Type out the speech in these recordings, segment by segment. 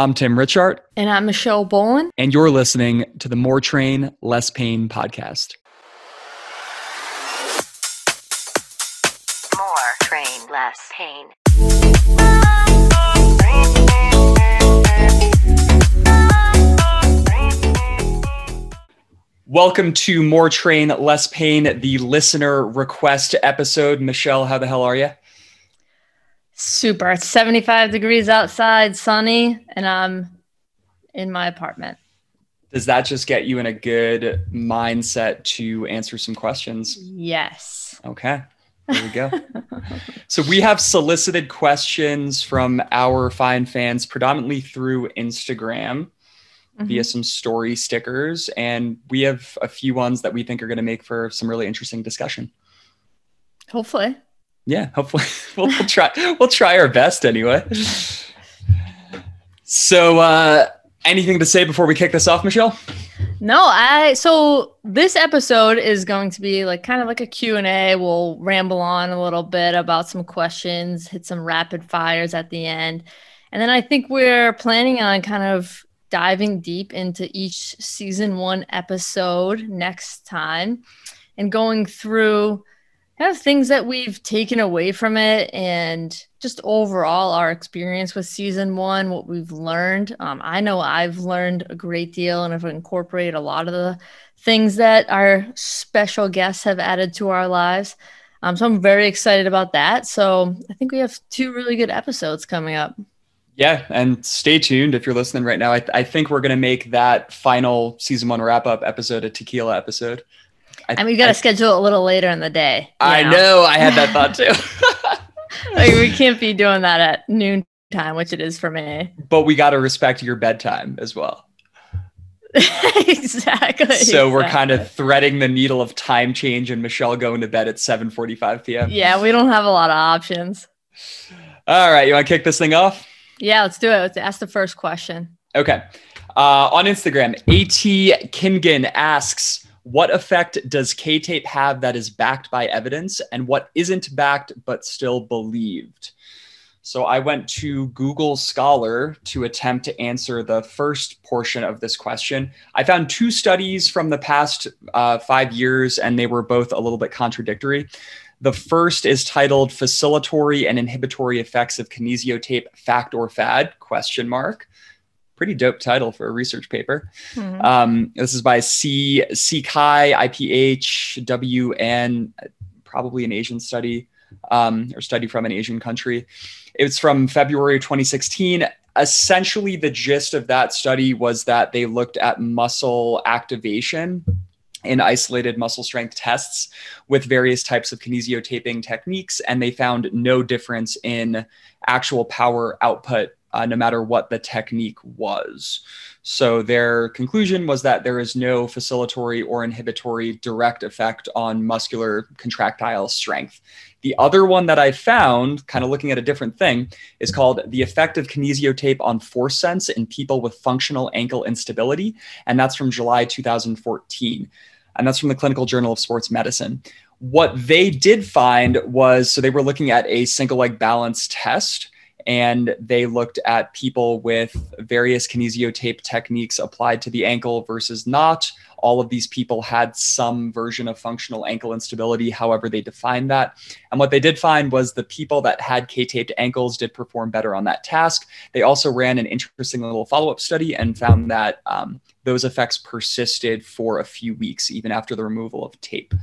I'm Tim Richardt. And I'm Michelle Boland. And you're listening to the More Train, Less Pain podcast. More Train, Less Pain. Welcome to More Train, Less Pain, the listener request episode. Michelle, how the hell are you? Super. It's 75 degrees outside, sunny, and I'm in my apartment. Does that just get you in a good mindset to answer some questions? Yes. Okay. There we go. so we have solicited questions from our fine fans predominantly through Instagram mm-hmm. via some story stickers and we have a few ones that we think are going to make for some really interesting discussion. Hopefully yeah, hopefully we'll, we'll try. We'll try our best anyway. So, uh, anything to say before we kick this off, Michelle? No, I so this episode is going to be like kind of like a Q&A. We'll ramble on a little bit about some questions, hit some rapid fires at the end. And then I think we're planning on kind of diving deep into each season 1 episode next time and going through kind of things that we've taken away from it and just overall our experience with season one, what we've learned. Um, I know I've learned a great deal and have incorporated a lot of the things that our special guests have added to our lives. Um, so I'm very excited about that. So I think we have two really good episodes coming up. Yeah, and stay tuned if you're listening right now. I, th- I think we're going to make that final season one wrap up episode a tequila episode. I, and we got to schedule it a little later in the day. I know? know. I had that thought too. like we can't be doing that at noon time, which it is for me. But we got to respect your bedtime as well. exactly. So exactly. we're kind of threading the needle of time change and Michelle going to bed at 7:45 p.m. Yeah, we don't have a lot of options. All right, you want to kick this thing off? Yeah, let's do it. Let's ask the first question. Okay. Uh, on Instagram, AT Kingan asks, what effect does K tape have that is backed by evidence and what isn't backed but still believed? So I went to Google Scholar to attempt to answer the first portion of this question. I found two studies from the past uh, five years, and they were both a little bit contradictory. The first is titled "Facilitatory and Inhibitory Effects of Kinesiotape Fact or Fad?" question mark pretty dope title for a research paper. Mm-hmm. Um, this is by C C Kai IPH WN, probably an Asian study um, or study from an Asian country. It's from February 2016. Essentially, the gist of that study was that they looked at muscle activation in isolated muscle strength tests with various types of kinesiotaping techniques, and they found no difference in actual power output uh, no matter what the technique was. So their conclusion was that there is no facilitatory or inhibitory direct effect on muscular contractile strength. The other one that I found, kind of looking at a different thing, is called the effect of kinesiotape on force sense in people with functional ankle instability. And that's from July 2014. And that's from the Clinical Journal of Sports Medicine. What they did find was so they were looking at a single leg balance test and they looked at people with various kinesiotape techniques applied to the ankle versus not. All of these people had some version of functional ankle instability, however, they defined that. And what they did find was the people that had K taped ankles did perform better on that task. They also ran an interesting little follow up study and found that um, those effects persisted for a few weeks, even after the removal of tape.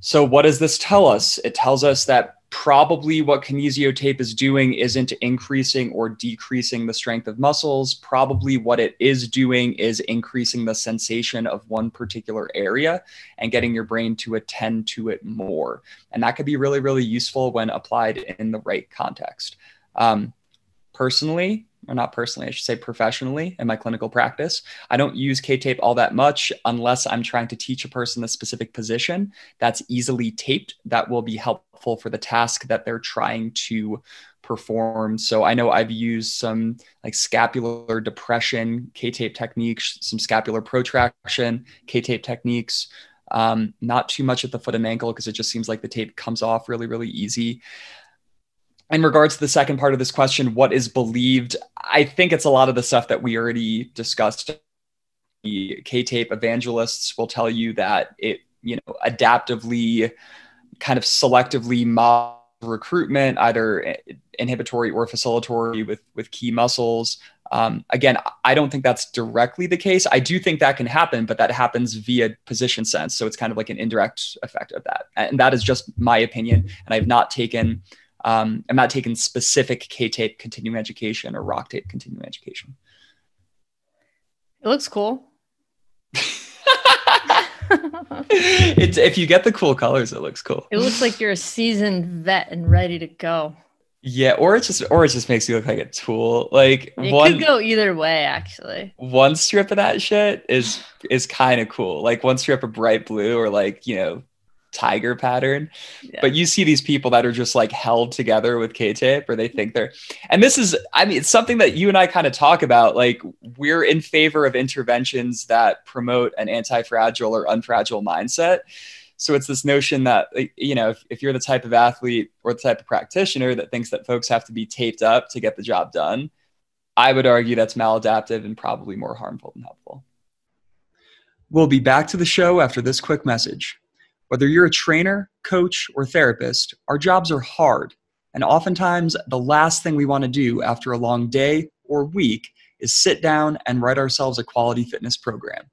So, what does this tell us? It tells us that probably what kinesiotape is doing isn't increasing or decreasing the strength of muscles. Probably what it is doing is increasing the sensation of one particular area and getting your brain to attend to it more. And that could be really, really useful when applied in the right context. Um, personally, or not personally, I should say professionally in my clinical practice. I don't use K tape all that much unless I'm trying to teach a person a specific position that's easily taped that will be helpful for the task that they're trying to perform. So I know I've used some like scapular depression K tape techniques, some scapular protraction K tape techniques. Um, not too much at the foot and ankle because it just seems like the tape comes off really, really easy in regards to the second part of this question, what is believed? I think it's a lot of the stuff that we already discussed. The K tape evangelists will tell you that it, you know, adaptively, kind of selectively model recruitment, either inhibitory or facilitatory with with key muscles. Um, again, I don't think that's directly the case. I do think that can happen, but that happens via position sense. So it's kind of like an indirect effect of that. And that is just my opinion. And I've not taken, um, I'm not taking specific K tape continuing education or RockTape continuing education. It looks cool. it's if you get the cool colors, it looks cool. It looks like you're a seasoned vet and ready to go. Yeah, or it just or it just makes you look like a tool. Like It one could go either way, actually. one strip of that shit is is kind of cool. Like one strip of bright blue or like, you know, tiger pattern. Yeah. But you see these people that are just like held together with K-tape or they think they're and this is I mean it's something that you and I kind of talk about like we're in favor of interventions that promote an anti-fragile or unfragile mindset. So it's this notion that you know if, if you're the type of athlete or the type of practitioner that thinks that folks have to be taped up to get the job done, I would argue that's maladaptive and probably more harmful than helpful. We'll be back to the show after this quick message. Whether you're a trainer, coach, or therapist, our jobs are hard. And oftentimes, the last thing we want to do after a long day or week is sit down and write ourselves a quality fitness program.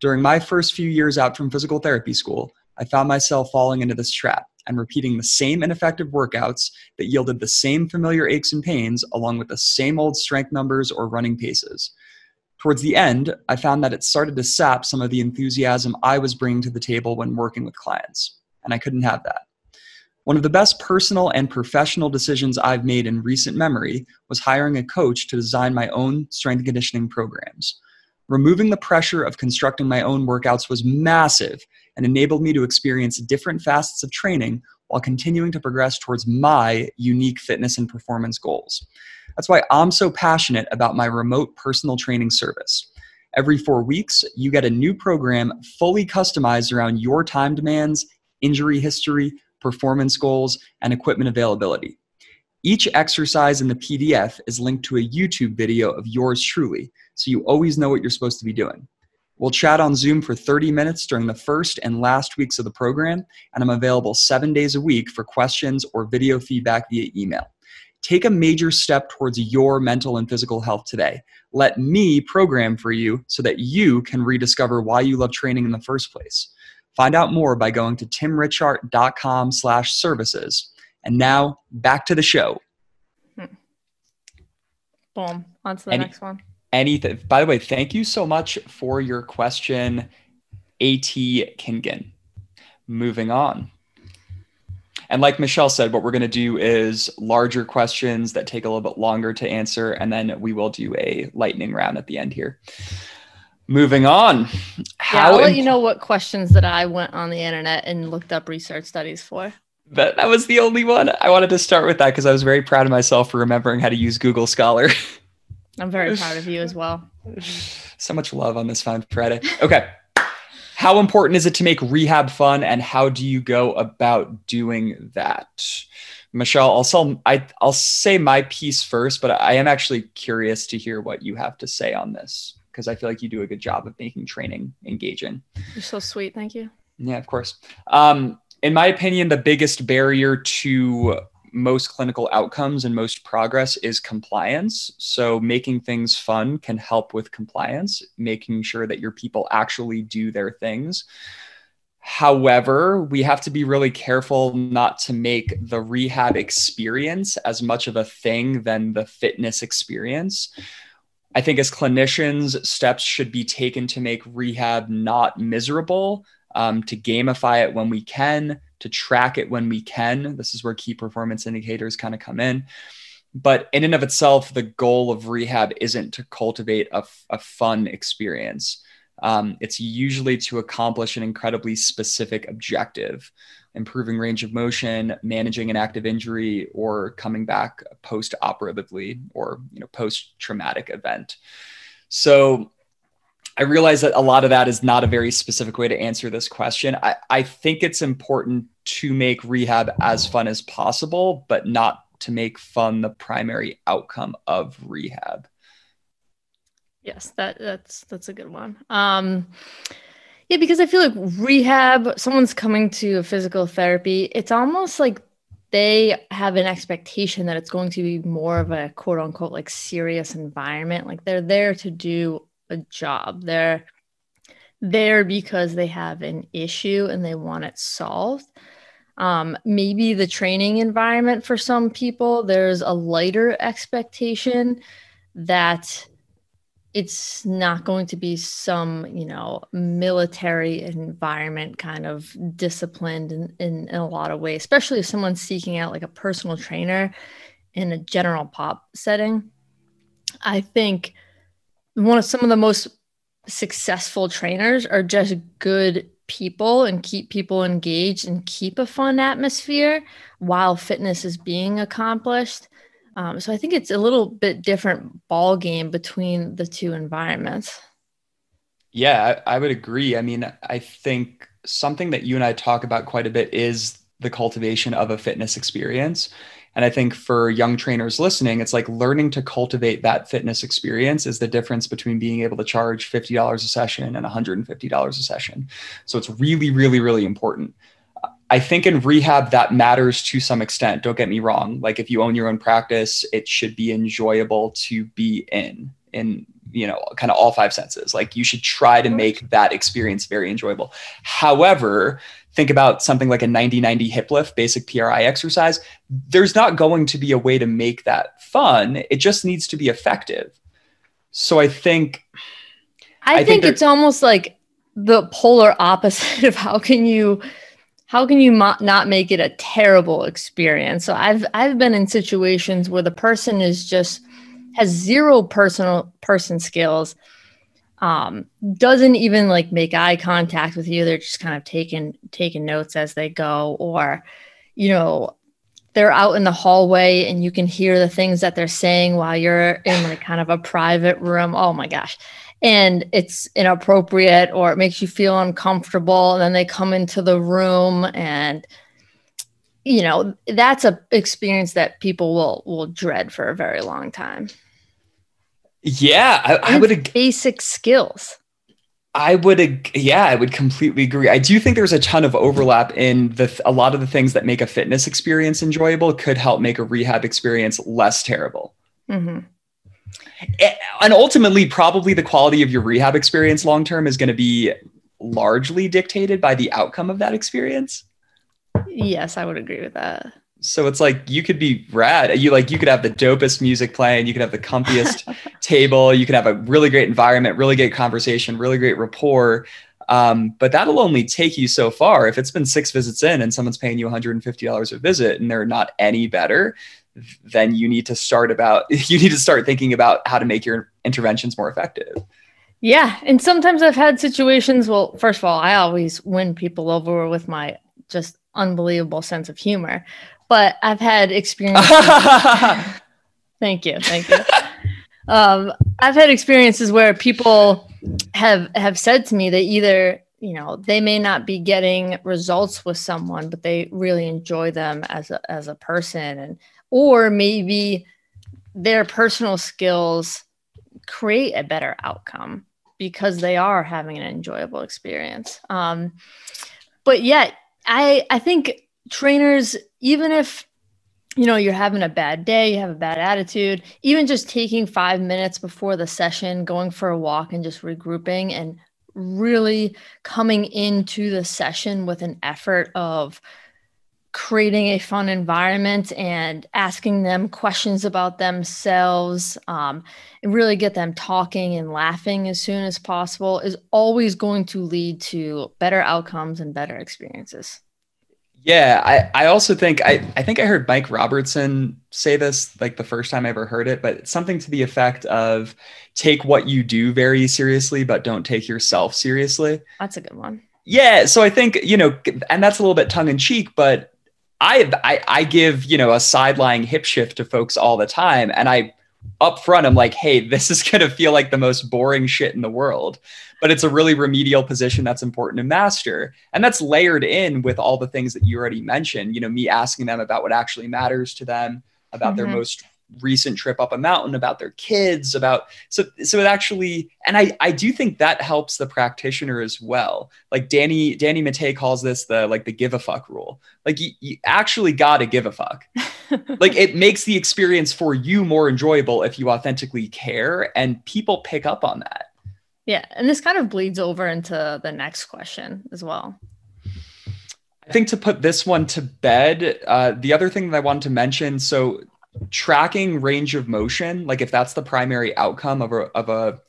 During my first few years out from physical therapy school, I found myself falling into this trap and repeating the same ineffective workouts that yielded the same familiar aches and pains, along with the same old strength numbers or running paces. Towards the end, I found that it started to sap some of the enthusiasm I was bringing to the table when working with clients, and I couldn't have that. One of the best personal and professional decisions I've made in recent memory was hiring a coach to design my own strength and conditioning programs. Removing the pressure of constructing my own workouts was massive and enabled me to experience different facets of training while continuing to progress towards my unique fitness and performance goals. That's why I'm so passionate about my remote personal training service. Every four weeks, you get a new program fully customized around your time demands, injury history, performance goals, and equipment availability. Each exercise in the PDF is linked to a YouTube video of yours truly, so you always know what you're supposed to be doing. We'll chat on Zoom for 30 minutes during the first and last weeks of the program, and I'm available seven days a week for questions or video feedback via email. Take a major step towards your mental and physical health today. Let me program for you so that you can rediscover why you love training in the first place. Find out more by going to timrichardt.com slash services. And now back to the show. Hmm. Boom. On to the Any- next one. Anything. By the way, thank you so much for your question, At Kingen. Moving on. And like Michelle said, what we're going to do is larger questions that take a little bit longer to answer, and then we will do a lightning round at the end here. Moving on. Yeah, How I'll let im- you know what questions that I went on the internet and looked up research studies for. that, that was the only one. I wanted to start with that because I was very proud of myself for remembering how to use Google Scholar. I'm very proud of you as well. so much love on this fine Friday. Okay. How important is it to make rehab fun and how do you go about doing that? Michelle, I'll sell, I, I'll say my piece first, but I am actually curious to hear what you have to say on this because I feel like you do a good job of making training engaging. You're so sweet. Thank you. Yeah, of course. Um, in my opinion, the biggest barrier to most clinical outcomes and most progress is compliance. So, making things fun can help with compliance, making sure that your people actually do their things. However, we have to be really careful not to make the rehab experience as much of a thing than the fitness experience. I think as clinicians, steps should be taken to make rehab not miserable, um, to gamify it when we can, to track it when we can. This is where key performance indicators kind of come in. But in and of itself, the goal of rehab isn't to cultivate a, a fun experience. Um, it's usually to accomplish an incredibly specific objective improving range of motion managing an active injury or coming back post operatively or you know post traumatic event so i realize that a lot of that is not a very specific way to answer this question I, I think it's important to make rehab as fun as possible but not to make fun the primary outcome of rehab? Yes, that that's that's a good one. Um yeah, because I feel like rehab, someone's coming to physical therapy, it's almost like they have an expectation that it's going to be more of a quote unquote like serious environment. Like they're there to do a job. They're there because they have an issue and they want it solved. Um, maybe the training environment for some people, there's a lighter expectation that it's not going to be some, you know, military environment kind of disciplined in, in, in a lot of ways, especially if someone's seeking out like a personal trainer in a general pop setting. I think one of some of the most successful trainers are just good people and keep people engaged and keep a fun atmosphere while fitness is being accomplished. Um, so I think it's a little bit different ball game between the two environments. Yeah, I, I would agree. I mean, I think something that you and I talk about quite a bit is the cultivation of a fitness experience. And I think for young trainers listening, it's like learning to cultivate that fitness experience is the difference between being able to charge $50 a session and $150 a session. So it's really, really, really important. I think in rehab that matters to some extent. Don't get me wrong. Like if you own your own practice, it should be enjoyable to be in in you know kind of all five senses. Like you should try to make that experience very enjoyable. However, think about something like a 90-90 hip lift basic PRI exercise. There's not going to be a way to make that fun. It just needs to be effective. So I think I, I think, think it's almost like the polar opposite of how can you how can you mo- not make it a terrible experience so i've i've been in situations where the person is just has zero personal person skills um, doesn't even like make eye contact with you. They're just kind of taking taking notes as they go or you know they're out in the hallway and you can hear the things that they're saying while you're in like kind of a private room. Oh my gosh. And it's inappropriate or it makes you feel uncomfortable. And then they come into the room and you know that's a experience that people will will dread for a very long time yeah i, I would basic skills I would, yeah, I would completely agree. I do think there's a ton of overlap in the a lot of the things that make a fitness experience enjoyable could help make a rehab experience less terrible. Mm-hmm and ultimately probably the quality of your rehab experience long term is going to be largely dictated by the outcome of that experience yes i would agree with that so it's like you could be rad you like you could have the dopest music playing you could have the comfiest table you could have a really great environment really great conversation really great rapport um, but that'll only take you so far if it's been six visits in and someone's paying you $150 a visit and they're not any better then you need to start about you need to start thinking about how to make your interventions more effective. Yeah, and sometimes I've had situations, well, first of all, I always win people over with my just unbelievable sense of humor. But I've had experiences Thank you. Thank you. um, I've had experiences where people have have said to me that either you know they may not be getting results with someone but they really enjoy them as a as a person and or maybe their personal skills create a better outcome because they are having an enjoyable experience. Um, but yet, I I think trainers, even if you know you're having a bad day, you have a bad attitude, even just taking five minutes before the session, going for a walk, and just regrouping and really coming into the session with an effort of creating a fun environment and asking them questions about themselves um, and really get them talking and laughing as soon as possible is always going to lead to better outcomes and better experiences. Yeah, I, I also think I, I think I heard Mike Robertson say this like the first time I ever heard it, but something to the effect of take what you do very seriously, but don't take yourself seriously. That's a good one. Yeah, so I think you know, and that's a little bit tongue in cheek, but I, I, I give you know a sideline hip shift to folks all the time, and I up front I'm like, hey, this is gonna feel like the most boring shit in the world, but it's a really remedial position that's important to master, and that's layered in with all the things that you already mentioned. You know, me asking them about what actually matters to them, about their Mhm. most recent trip up a mountain, about their kids, about so so it actually and I I do think that helps the practitioner as well. Like Danny Danny Matei calls this the like the give a fuck rule. Like you, you actually gotta give a fuck. like it makes the experience for you more enjoyable if you authentically care and people pick up on that. yeah. And this kind of bleeds over into the next question as well. I think to put this one to bed, uh, the other thing that I wanted to mention so tracking range of motion, like if that's the primary outcome of a, of a,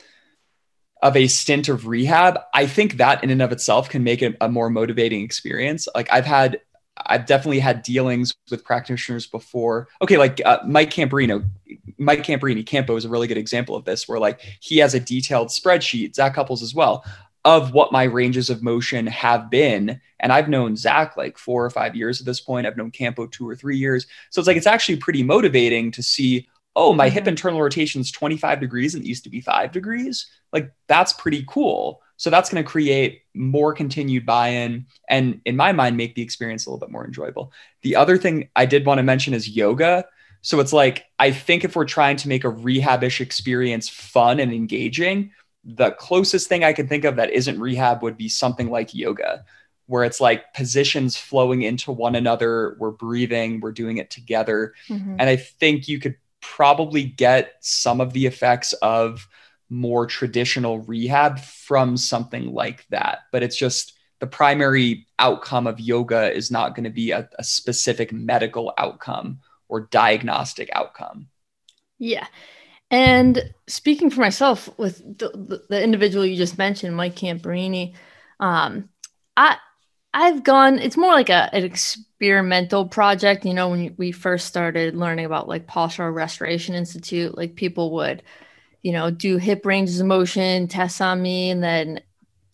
of a stint of rehab, I think that in and of itself can make it a more motivating experience. Like I've had, I've definitely had dealings with practitioners before. Okay, like uh, Mike Camperino, Mike Camperini, Campo is a really good example of this, where like he has a detailed spreadsheet, Zac Cupples as well, of what my ranges of motion have been. And I've known Zac like four or five years at this point. I've known Campo two or three years. So it's like it's actually pretty motivating to see, oh, my hip Mhm. internal rotation is 25 degrees and it used to be five degrees. Like that's pretty cool. So that's going to create more continued buy-in and in my mind make the experience a little bit more enjoyable. The other thing I did want to mention is yoga. So it's like I think if we're trying to make a rehabish experience fun and engaging, the closest thing I can think of that isn't rehab would be something like yoga, where it's like positions flowing into one another. We're breathing, we're doing it together. Mhm. And I think you could probably get some of the effects of more traditional rehab from something like that. But it's just the primary outcome of yoga is not going to be a, a specific medical outcome or diagnostic outcome. Yeah. And speaking for myself with the, the, individual you just mentioned, Mike Camperini, um, I I've gone. It's more like a an experimental project. You know, when we first started learning about like Postural Restoration Institute, like people would, you know, do hip ranges of motion tests on me, and then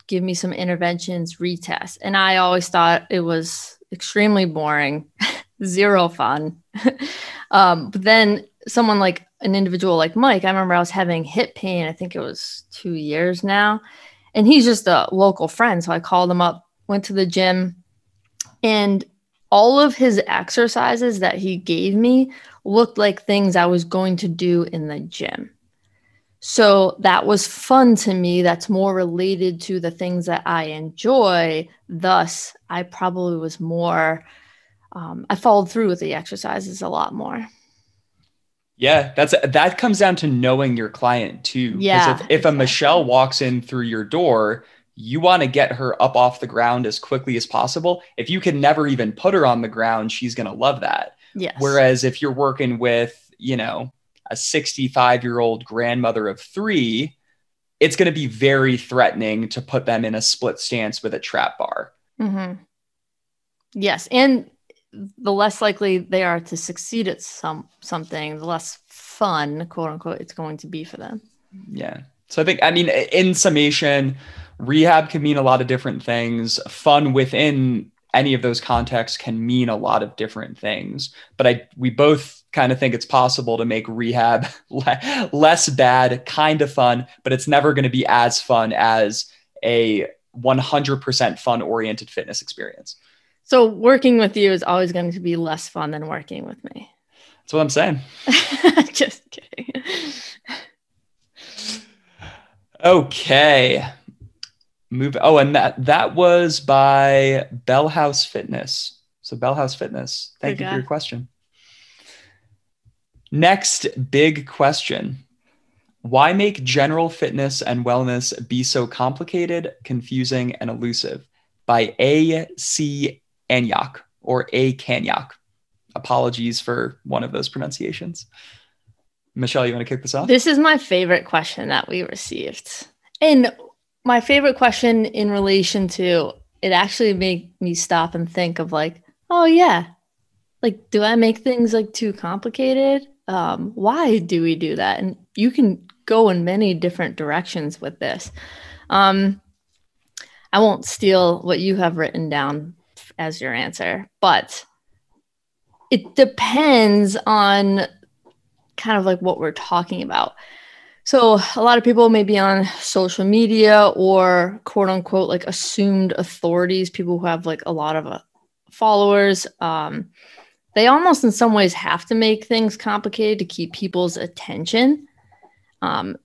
give me some interventions, retest. And I always thought it was extremely boring, zero fun. um, but then someone like an individual like Mike, I remember I was having hip pain. I think it was two years now. And he's just a local friend. So I called him up, went to the gym, and all of his exercises that he gave me looked like things I was going to do in the gym. So that was fun to me. That's more related to the things that I enjoy. Thus, I probably was more, um, I followed through with the exercises a lot more. Yeah, that's that comes down to knowing your client too. Yeah, If, if a. Michelle walks in through your door, you want to get her up off the ground as quickly as possible. If you can never even put her on the ground, she's going to love that. Yes. Whereas if you're working with, you know, a 65 year old grandmother of three, it's going to be very threatening to put them in a split stance with a trap bar. hmm Yes, and the less likely they are to succeed at some something, the less fun, quote unquote, it's going to be for them. Yeah. So I think, I mean, in summation, rehab can mean a lot of different things. Fun within any of those contexts can mean a lot of different things. But I, we both kind of think it's possible to make rehab le- less bad, kind of fun, but it's never going to be as fun as a 100% fun oriented fitness experience. So working with you is always going to be less fun than working with me. That's what I'm saying. Just kidding. Okay. Move. Oh, and that that was by Bell House Fitness. So Bell House Fitness. Thank you for your question. Next big question. Why make general fitness and wellness be so complicated, confusing, and elusive? By A. C. Anyak or A. Kanyak. Apologies for one of those pronunciations. Michelle, you want to kick this off? This is my favorite question that we received. And my favorite question in relation to it actually made me stop and think of like, oh yeah. Like, do I make things like too complicated? Um, why do we do that? And you can go in many different directions with this. Um, I won't steal what you have written down as your answer, but it depends on kind of like what we're talking about. So, a lot of people may be on social media or quote unquote like assumed authorities, people who have like a lot of uh, followers. Um, they almost in some ways have to make things complicated to keep people's attention um,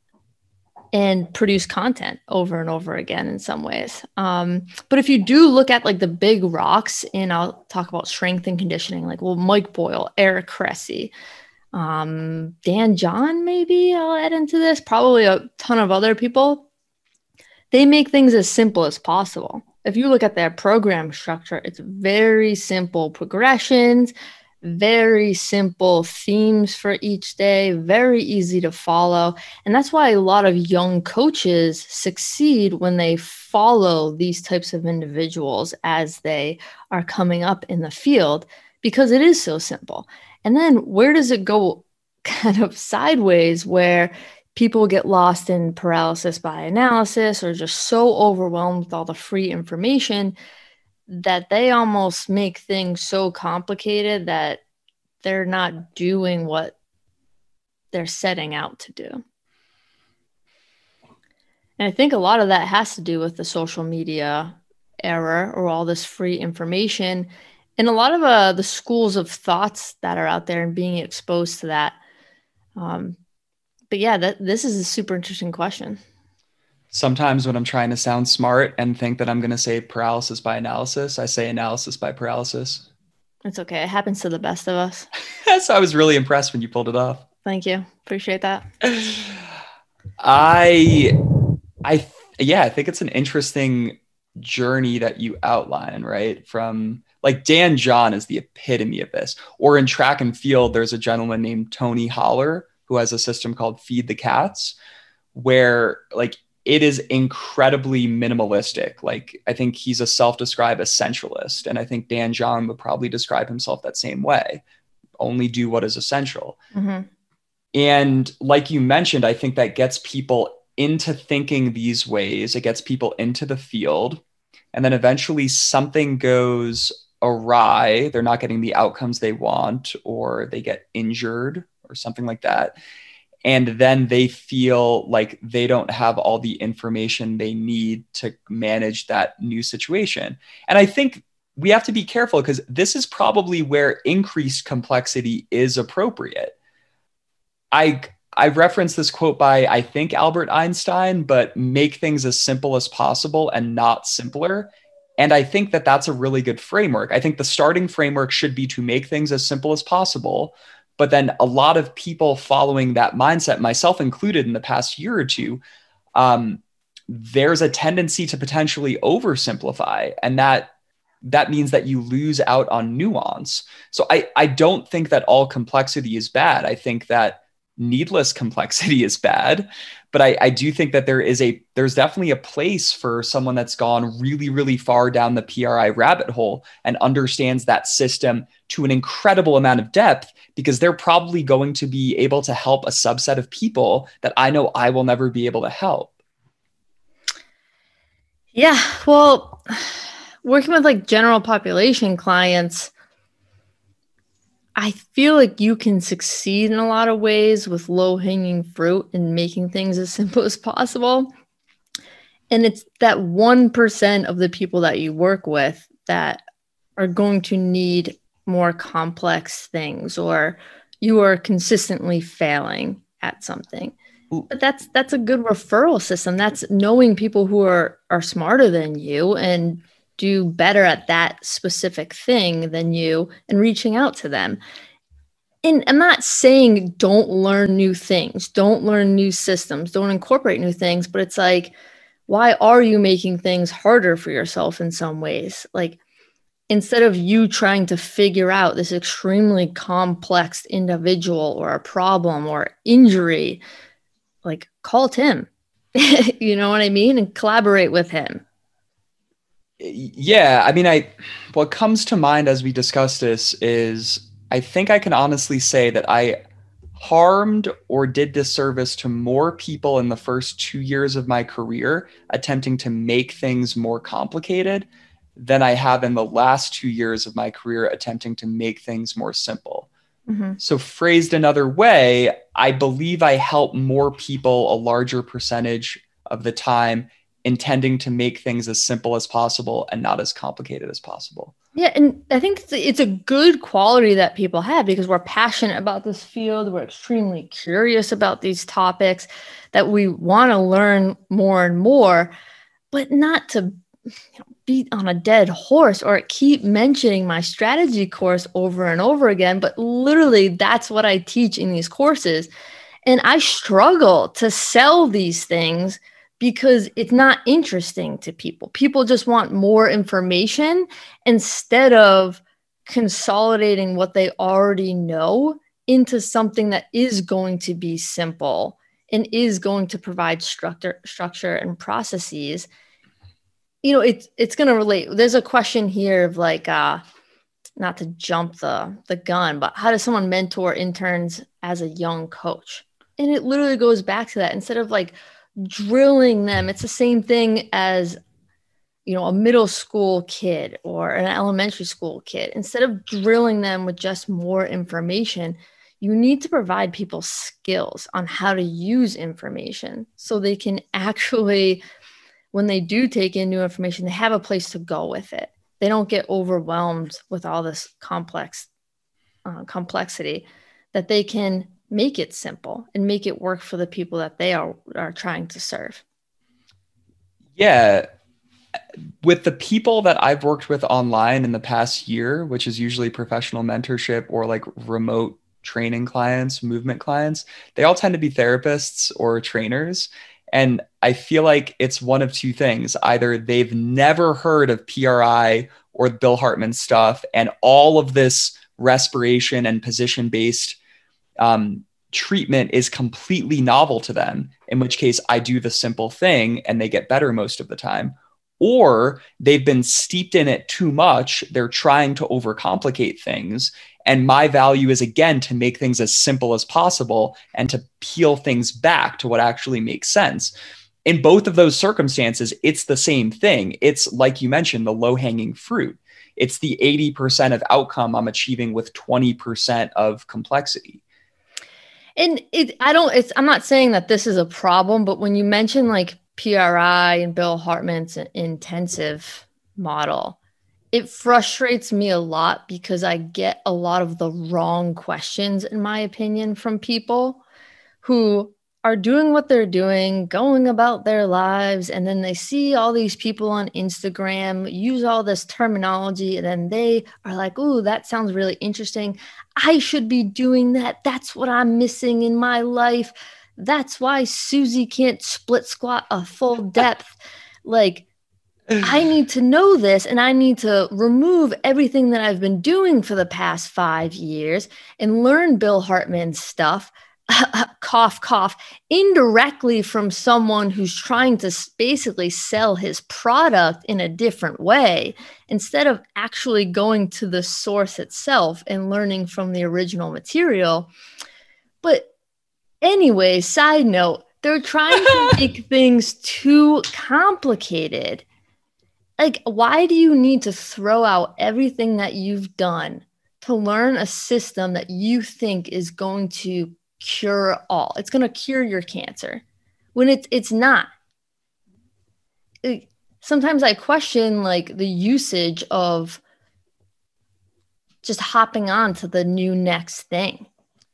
and produce content over and over again in some ways. Um, but if you do look at like the big rocks, and I'll talk about strength and conditioning, like well, Mike Boyle, Eric Cressey, um, Dan John, maybe I'll add into this, probably a ton of other people. They make things as simple as possible. If you look at their program structure, it's very simple progressions, very simple themes for each day, very easy to follow. And that's why a lot of young coaches succeed when they follow these types of individuals as they are coming up in the field because it is so simple. And then where does it go kind of sideways where people get lost in paralysis by analysis or just so overwhelmed with all the free information that they almost make things so complicated that they're not doing what they're setting out to do. And I think a lot of that has to do with the social media era or all this free information and a lot of uh, the schools of thoughts that are out there and being exposed to that. Um, but yeah, that this is a super interesting question. Sometimes when I'm trying to sound smart and think that I'm going to say paralysis by analysis, I say analysis by paralysis. It's okay. It happens to the best of us. so I was really impressed when you pulled it off. Thank you. Appreciate that. I, I, yeah, I think it's an interesting journey that you outline, right? From like Dan John is the epitome of this. Or in track and field, there's a gentleman named Tony Holler who has a system called Feed the Cats, where like it is incredibly minimalistic. Like I think he's a self-described essentialist, and I think Dan John would probably describe himself that same way. Only do what is essential. Mm-hmm. And like you mentioned, I think that gets people into thinking these ways. It gets people into the field. And then eventually something goes awry. They're not getting the outcomes they want, or they get injured, or something like that. And then they feel like they don't have all the information they need to manage that new situation. And I think we have to be careful because this is probably where increased complexity is appropriate. I I reference this quote by I think Albert Einstein, but make things as simple as possible and not simpler. And I think that that's a really good framework. I think the starting framework should be to make things as simple as possible. But then a lot of people following that mindset, myself included in the past year or two, um, there's a tendency to potentially oversimplify. And that that means that you lose out on nuance. So I, I don't think that all complexity is bad. I think that needless complexity is bad but I, I do think that there is a there's definitely a place for someone that's gone really really far down the pri rabbit hole and understands that system to an incredible amount of depth because they're probably going to be able to help a subset of people that i know i will never be able to help. Yeah well working with like general population clients I feel like you can succeed in a lot of ways with low hanging fruit and making things as simple as possible. And it's that 1% of the people that you work with that are going to need more complex things or you are consistently failing at something. But that's that's a good referral system. That's knowing people who are are smarter than you and do better at that specific thing than you and reaching out to them. And I'm not saying don't learn new things, don't learn new systems, don't incorporate new things, but it's like, why are you making things harder for yourself in some ways? Like, instead of you trying to figure out this extremely complex individual or a problem or injury, like, call Tim. you know what I mean? And collaborate with him yeah, I mean, I what comes to mind as we discuss this is I think I can honestly say that I harmed or did disservice to more people in the first two years of my career attempting to make things more complicated than I have in the last two years of my career attempting to make things more simple. Mm-hmm. So, phrased another way, I believe I help more people a larger percentage of the time intending to make things as simple as possible and not as complicated as possible. Yeah, and I think it's a, good quality that people have because we're passionate about this field. We're extremely curious about these topics that we want to learn more and more, but not to beat on a dead horse or keep mentioning my strategy course over and over again. But literally, that's what I teach in these courses. And I struggle to sell these things because it's not interesting to people. People just want more information instead of consolidating what they already know into something that is going to be simple and is going to provide structure structure and processes. You know it's it's going to relate. There's a question here of like uh not to jump the the gun but how does someone mentor interns as a young coach? And it literally goes back to that. Instead of like drilling them. It's the same thing as you know a middle school kid or an elementary school kid. Instead of drilling them with just more information you need to provide people skills on how to use information so they can actually when they do take in new information they have a place to go with it. They don't get overwhelmed with all this complex uh, complexity that they can make it simple and make it work for the people that they are, are trying to serve. Yeah. With the people that I've worked with online in the past year, which is usually professional mentorship or like remote training clients, movement clients, they all tend to be therapists or trainers. And I feel like it's one of two things either they've never heard of PRI or Bill Hartman stuff, and all of this respiration and position based um, treatment is completely novel to them, in which case I do the simple thing and they get better most of the time. Or they've been steeped in it too much. They're trying to overcomplicate things. And my value is again to make things as simple as possible and to peel things back to what actually makes sense. In both of those circumstances, it's the same thing. It's like you mentioned, the low hanging fruit. It's the 80% of outcome I'm achieving with 20% of complexity and it i don't it's i'm not saying that this is a problem but when you mention like pri and bill hartman's intensive model it frustrates me a lot because i get a lot of the wrong questions in my opinion from people who are doing what they're doing, going about their lives, and then they see all these people on Instagram use all this terminology, and then they are like, Ooh, that sounds really interesting. I should be doing that. That's what I'm missing in my life. That's why Susie can't split squat a full depth. like, I need to know this and I need to remove everything that I've been doing for the past five years and learn Bill Hartman's stuff cough, cough, indirectly from someone who's trying to basically sell his product in a different way instead of actually going to the source itself and learning from the original material. But anyway, side note, they're trying to make things too complicated. Like, why do you need to throw out everything that you've done to learn a system that you think is going to cure all. It's going to cure your cancer when it's it's not. It, sometimes I question like the usage of just hopping on to the new next thing.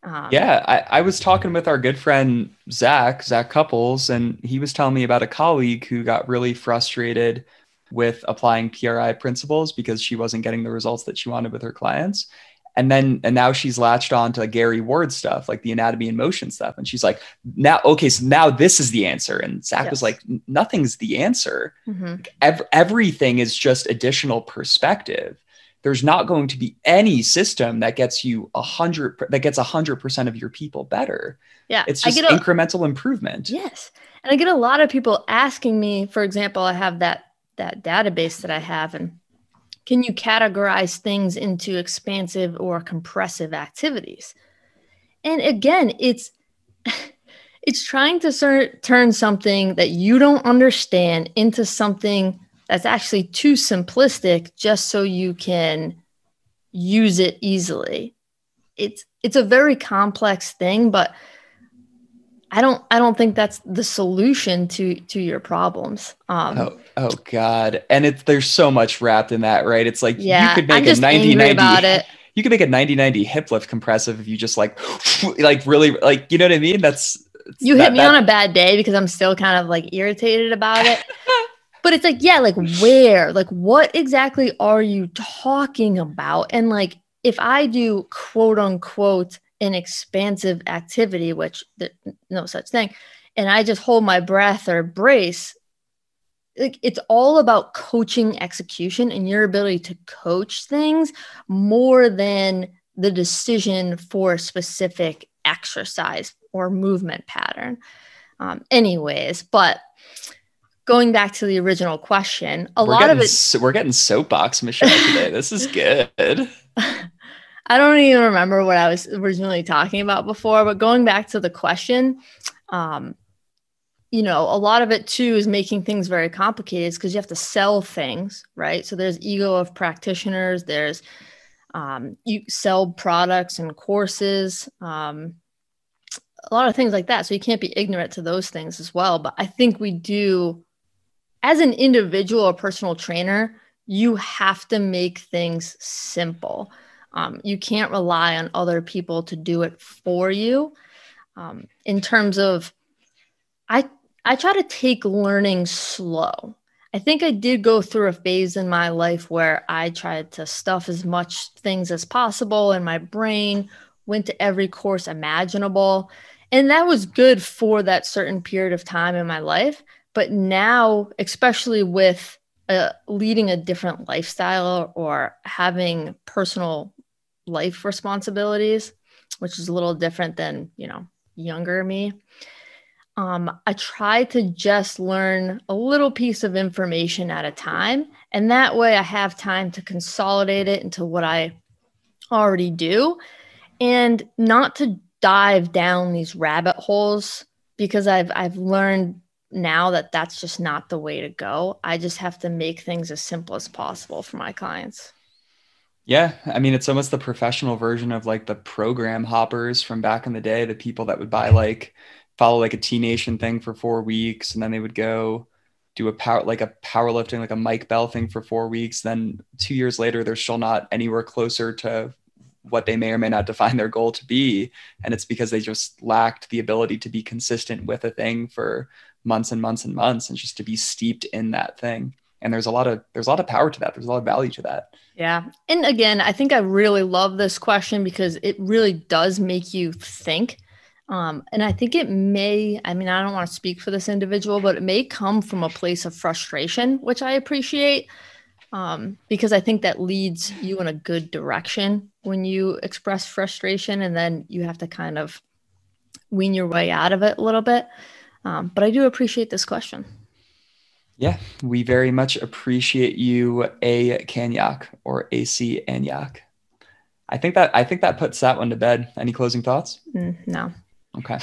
Um, yeah, I, I, was talking with our good friend Zac, Zac Cupples, and he was telling me about a colleague who got really frustrated with applying PRI principles because she wasn't getting the results that she wanted with her clients and then and now she's latched on to Gary Ward stuff, like the Anatomy in Motion stuff. And she's like, now, okay, so now this is the answer. And Zac yes. was like, nothing's the answer. Mm-hmm. Ev- everything is just additional perspective. There's not going to be any system that gets you a hundred that gets a hundred percent of your people better. Yeah, it's just incremental improvement. Yes, and I get a lot of people asking me. For example, I have that that database that I have, and can you categorize things into expansive or compressive activities? And again, it's it's trying to ser- turn something that you don't understand into something that's actually too simplistic just so you can use it easily. It's it's a very complex thing, but I don't I don't think that's the solution to to your problems. Um, oh, oh God. And it's there's so much wrapped in that, right? It's like yeah, you could make I'm just a 90 angry 90 about it. you could make a 90 90 hip lift compressive if you just like like really like you know what I mean? That's You that- hit me that- on a bad day because I'm still kind of like irritated about it. but it's like, yeah, like where? Like what exactly are you talking about? And like if I do quote unquote an expansive activity, which no such thing, and I just hold my breath or brace, like it's all about coaching execution and your ability to coach things more than the decision for a specific exercise or movement pattern. Um, anyways, but going back to the original question, a we're lot of it so- we're getting soapbox Michelle today. this is good. I don't even remember what I was originally talking about before, but going back to the question, um, you know, a lot of it too is making things very complicated because you have to sell things, right? So there's ego of practitioners, there's um, you sell products and courses, um, a lot of things like that. So you can't be ignorant to those things as well. But I think we do, as an individual or personal trainer, you have to make things simple. Um, you can't rely on other people to do it for you. Um, in terms of, I I try to take learning slow. I think I did go through a phase in my life where I tried to stuff as much things as possible in my brain, went to every course imaginable. And that was good for that certain period of time in my life. But now, especially with uh, leading a different lifestyle or having personal life responsibilities, which is a little different than, you know, younger me. Um, I try to just learn a little piece of information at a time. And that way I have time to consolidate it into what I already do and not to dive down these rabbit holes because I've, I've learned now that that's just not the way to go. I just have to make things as simple as possible for my clients. Yeah, I mean it's almost the professional version of like the program hoppers from back in the day, the people that would buy like follow like a T Nation thing for four weeks and then they would go do a power like a powerlifting like a Mike Bell thing for four weeks. Then two years later, they're still not anywhere closer to what they may or may not define their goal to be. And it's because they just lacked the ability to be consistent with a thing for months and months and months and just to be steeped in that thing. And there's a lot of there's a lot of power to that. There's a lot of value to that. Yeah. And again, I think I really love this question because it really does make you think. Um, and I think it may, I mean, I don't want to speak for this individual, but it may come from a place of frustration, which I appreciate um, because I think that leads you in a good direction when you express frustration and then you have to kind of wean your way out of it a little bit. Um, but I do appreciate this question. Yeah, we very much appreciate you, A Kanyak or AC Anyak. I think that I think that puts that one to bed. Any closing thoughts? Mm, no. Okay.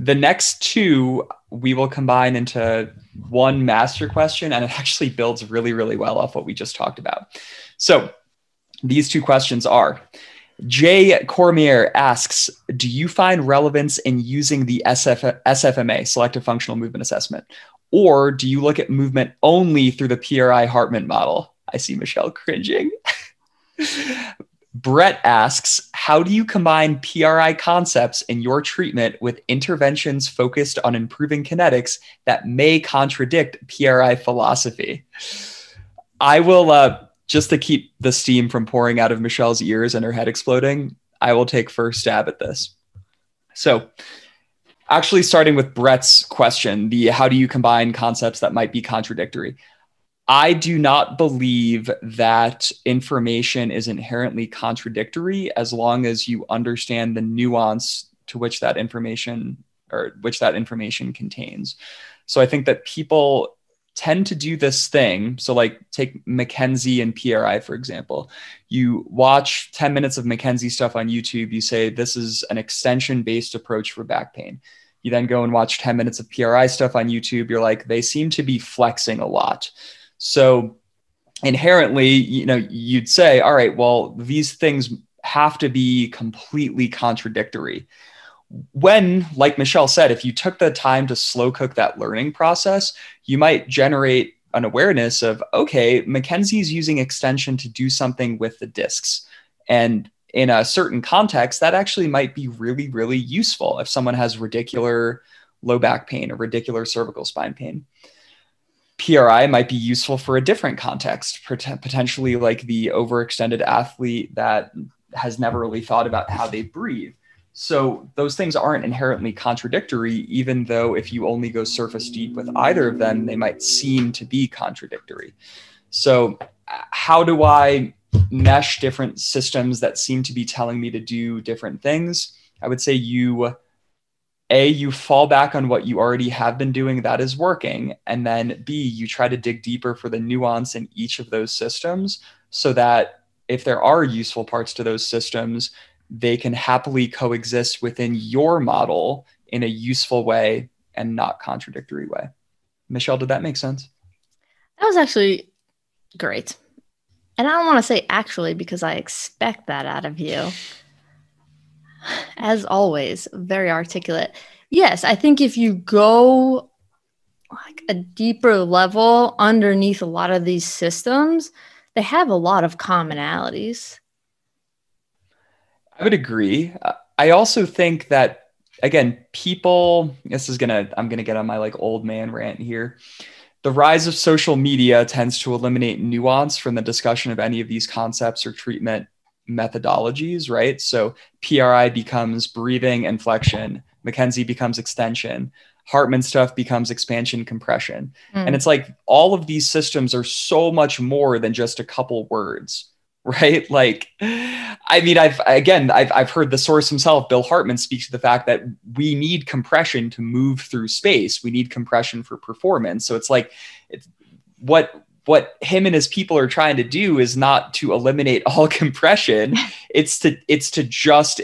The next two we will combine into one master question, and it actually builds really, really well off what we just talked about. So these two questions are Jay Cormier asks Do you find relevance in using the SF, SFMA, Selective Functional Movement Assessment? Or do you look at movement only through the PRI Hartman model? I see Michelle cringing. Brett asks, how do you combine PRI concepts in your treatment with interventions focused on improving kinetics that may contradict PRI philosophy? I will, uh, just to keep the steam from pouring out of Michelle's ears and her head exploding, I will take first stab at this. So, actually, starting with Brett's question, the how do you combine concepts that might be contradictory? I do not believe that information is inherently contradictory as long as you understand the nuance to which that information or which that information contains. So I think that people tend to do this thing. So, like, take McKenzie and PRI, for example. You watch 10 minutes of McKenzie stuff on YouTube, you say, This is an extension based approach for back pain. You then go and watch 10 minutes of PRI stuff on YouTube. You're like, They seem to be flexing a lot. So inherently, you know, you'd say, all right, well, these things have to be completely contradictory. when, like Michelle said, if you took the time to slow cook that learning process, you might generate an awareness of, okay, McKenzie's using extension to do something with the discs. And in a certain context, that actually might be really, really useful if someone has radicular low back pain or radicular cervical spine pain. PRI might be useful for a different context, potentially like the overextended athlete that has never really thought about how they breathe. So those things aren't inherently contradictory, even though if you only go surface deep with either of them, they might seem to be contradictory. So, uh, how do I mesh different systems that seem to be telling me to do different things? I would say you, A, you fall back on what you already have been doing that is working. And then B, you try to dig deeper for the nuance in each of those systems so that if there are useful parts to those systems, they can happily coexist within your model in a useful way and not contradictory way. Michelle, did that make sense? That was actually great. And I don't want to say actually because I expect that out of you. As always, very articulate. Yes, I think if you go like a deeper level underneath a lot of these systems, they have a lot of commonalities. I would agree. I also think that again, people. This is gonna. I'm gonna get on my like old man rant here. The rise of social media tends to eliminate nuance from the discussion of any of these concepts or treatment methodologies, right? So PRI becomes breathing and flexion, McKenzie becomes extension, Hartman stuff becomes expansion compression. Mm. And it's like all of these systems are so much more than just a couple words. right? Like, I mean, I've again, I've I've heard the source himself, Bill Hartman, speak to the fact that we need compression to move through space. We need compression for performance. So it's like, it's, what what him and his people are trying to do is not to eliminate all compression. it's to it's to just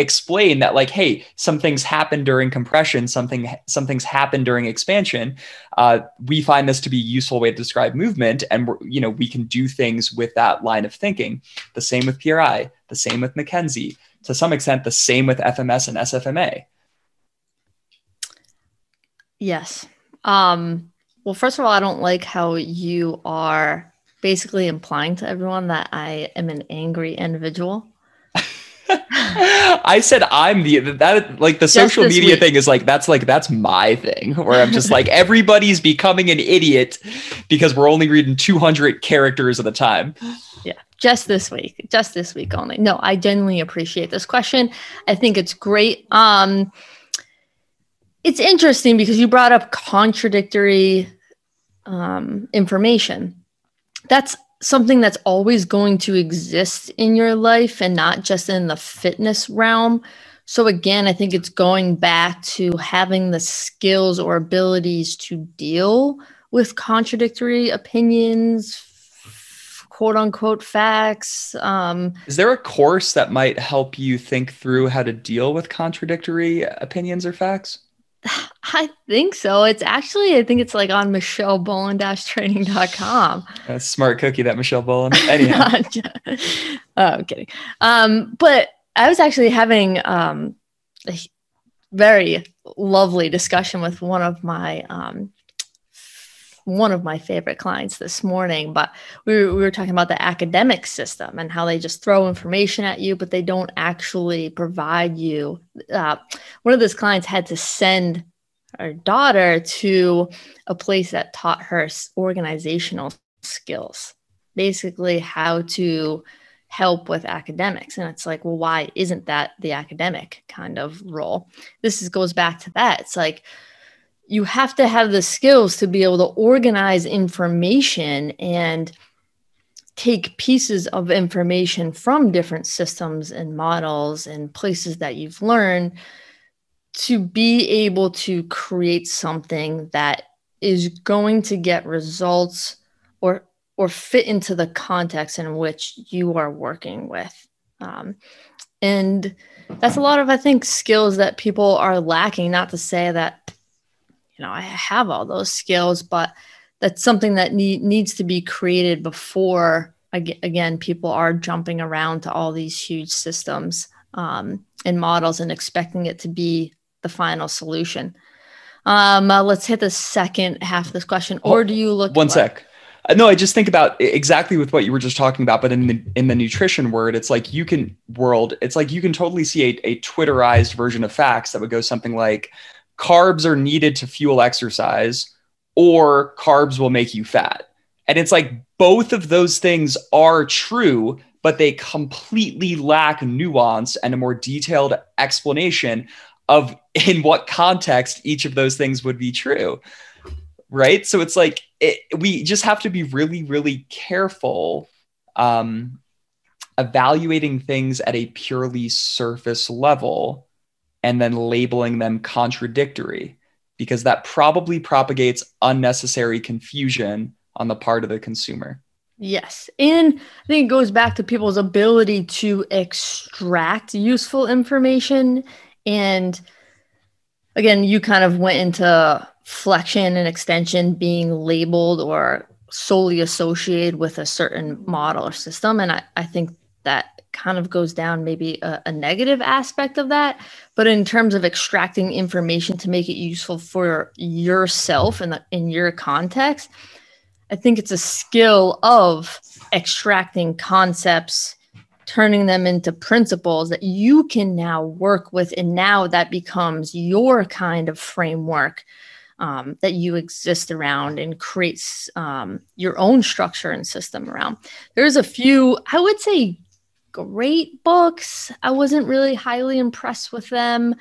explain that like hey some things happen during compression something some things happen during expansion uh, we find this to be a useful way to describe movement and you know we can do things with that line of thinking. The same with pri the same with mckenzie to some extent the same with fms and sfma yes. Um, well first of all i don't like how you are basically implying to everyone that i am an angry individual I said I'm the that like the just social media week. thing is like that's like that's my thing where I'm just like everybody's becoming an idiot because we're only reading 200 characters at a time. Yeah, just this week, just this week only. No, I genuinely appreciate this question. I think it's great. Um it's interesting because you brought up contradictory um information. That's something that's always going to exist in your life and not just in the fitness realm. So, again, I think it's going back to having the skills or abilities to deal with contradictory opinions, quote unquote facts. Um, Is there a course that might help you think through how to deal with contradictory opinions or facts? I think so. It's actually, I think it's like on michelleboland-training.com. A smart cookie, that Michelle Boland. Anyhow. oh, I'm kidding. Um, but I was actually having um, a very lovely discussion with one of my um, one of my favorite clients this morning, but we were, we were talking about the academic system and how they just throw information at you, but they don't actually provide you. Uh, one of those clients had to send her daughter to a place that taught her organizational skills, basically how to help with academics and it's like well why isn't that the academic kind of role this is, goes back to that it's like you have to have the skills to be able to organize information and take pieces of information from different systems and models and places that you've learned to be able to create something that is going to get results or or fit into the context in which you are working with. Um, and that's a lot of i think skills that people are lacking not to say that you know, I have all those skills, but that's something that need, needs to be created before again people are jumping around to all these huge systems um, in models and expecting it to be the final solution. Um, uh, let's hit the second half of this question. Or do you look? One sec. Uh, no, I just think about exactly with what you were just talking about, but in the in the nutrition word, it's like you can world. It's like you can totally see a, a Twitterized version of facts that would go something like, "Carbs are needed to fuel exercise," or "Carbs will make you fat." And it's like both of those things are true, but they completely lack nuance and a more detailed explanation of in what context each of those things would be true. Right. So it's like it, we just have to be really, really careful um, evaluating things at a purely surface level and then labeling them contradictory because that probably propagates unnecessary confusion on the part of the consumer. Yes. And I think it goes back to people's ability to extract useful information. And again, you kind of went into flexion and extension being labeled or solely associated with a certain model or system. And I, I think that kind of goes down maybe a, a negative aspect of that. But in terms of extracting information to make it useful for yourself and in, in your context, I think it's a skill of extracting concepts, turning them into principles that you can now work with. And now that becomes your kind of framework um, that you exist around and creates um, your own structure and system around. There's a few, I would say, great books. I wasn't really highly impressed with them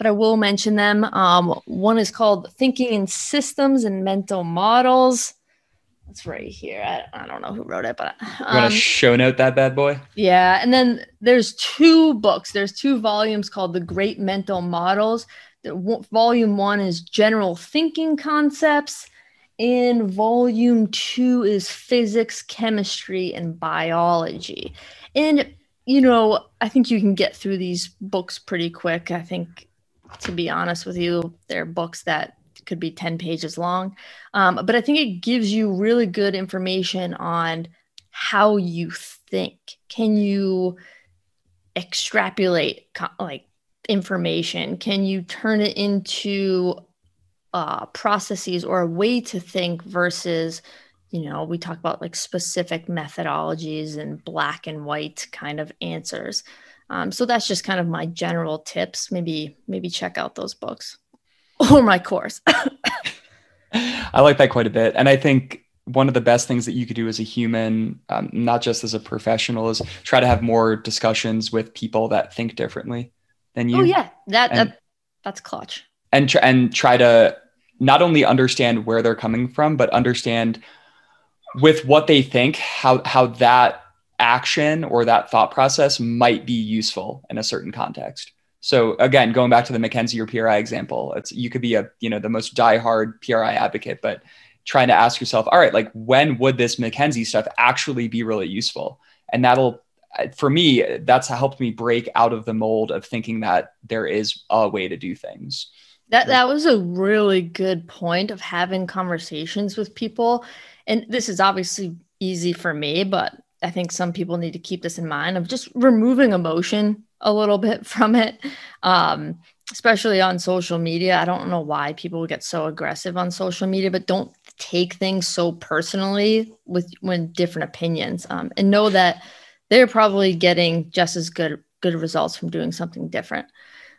but I will mention them. Um, one is called Thinking in Systems and Mental Models. It's right here. I, I don't know who wrote it, but um, you want to show note that bad boy? Yeah, and then there's two books. There's two volumes called The Great Mental Models. The, volume one is General Thinking Concepts, and volume two is Physics, Chemistry, and Biology. And you know, I think you can get through these books pretty quick. I think, to be honest with you, they're books that could be 10 pages long. Um, but I think it gives you really good information on how you think. Can you extrapolate like information? Can you turn it into uh, processes or a way to think versus, you know, we talk about like specific methodologies and black and white kind of answers. Um, so that's just kind of my general tips. Maybe maybe check out those books or my course. I like that quite a bit. And I think one of the best things that you could do as a human, um, not just as a professional, is try to have more discussions with people that think differently than you. Oh yeah, that, and, that that's clutch. And tr- and try to not only understand where they're coming from, but understand with what they think how how that action or that thought process might be useful in a certain context. So again, going back to the McKenzie or PRI example, it's you could be a you know the most diehard PRI advocate, but trying to ask yourself, all right, like when would this McKenzie stuff actually be really useful? And that'll for me, that's helped me break out of the mold of thinking that there is a way to do things. That that was a really good point of having conversations with people. And this is obviously easy for me, but I think some people need to keep this in mind of just removing emotion a little bit from it, um, especially on social media. I don't know why people get so aggressive on social media, but don't take things so personally with when different opinions, um, and know that they're probably getting just as good good results from doing something different.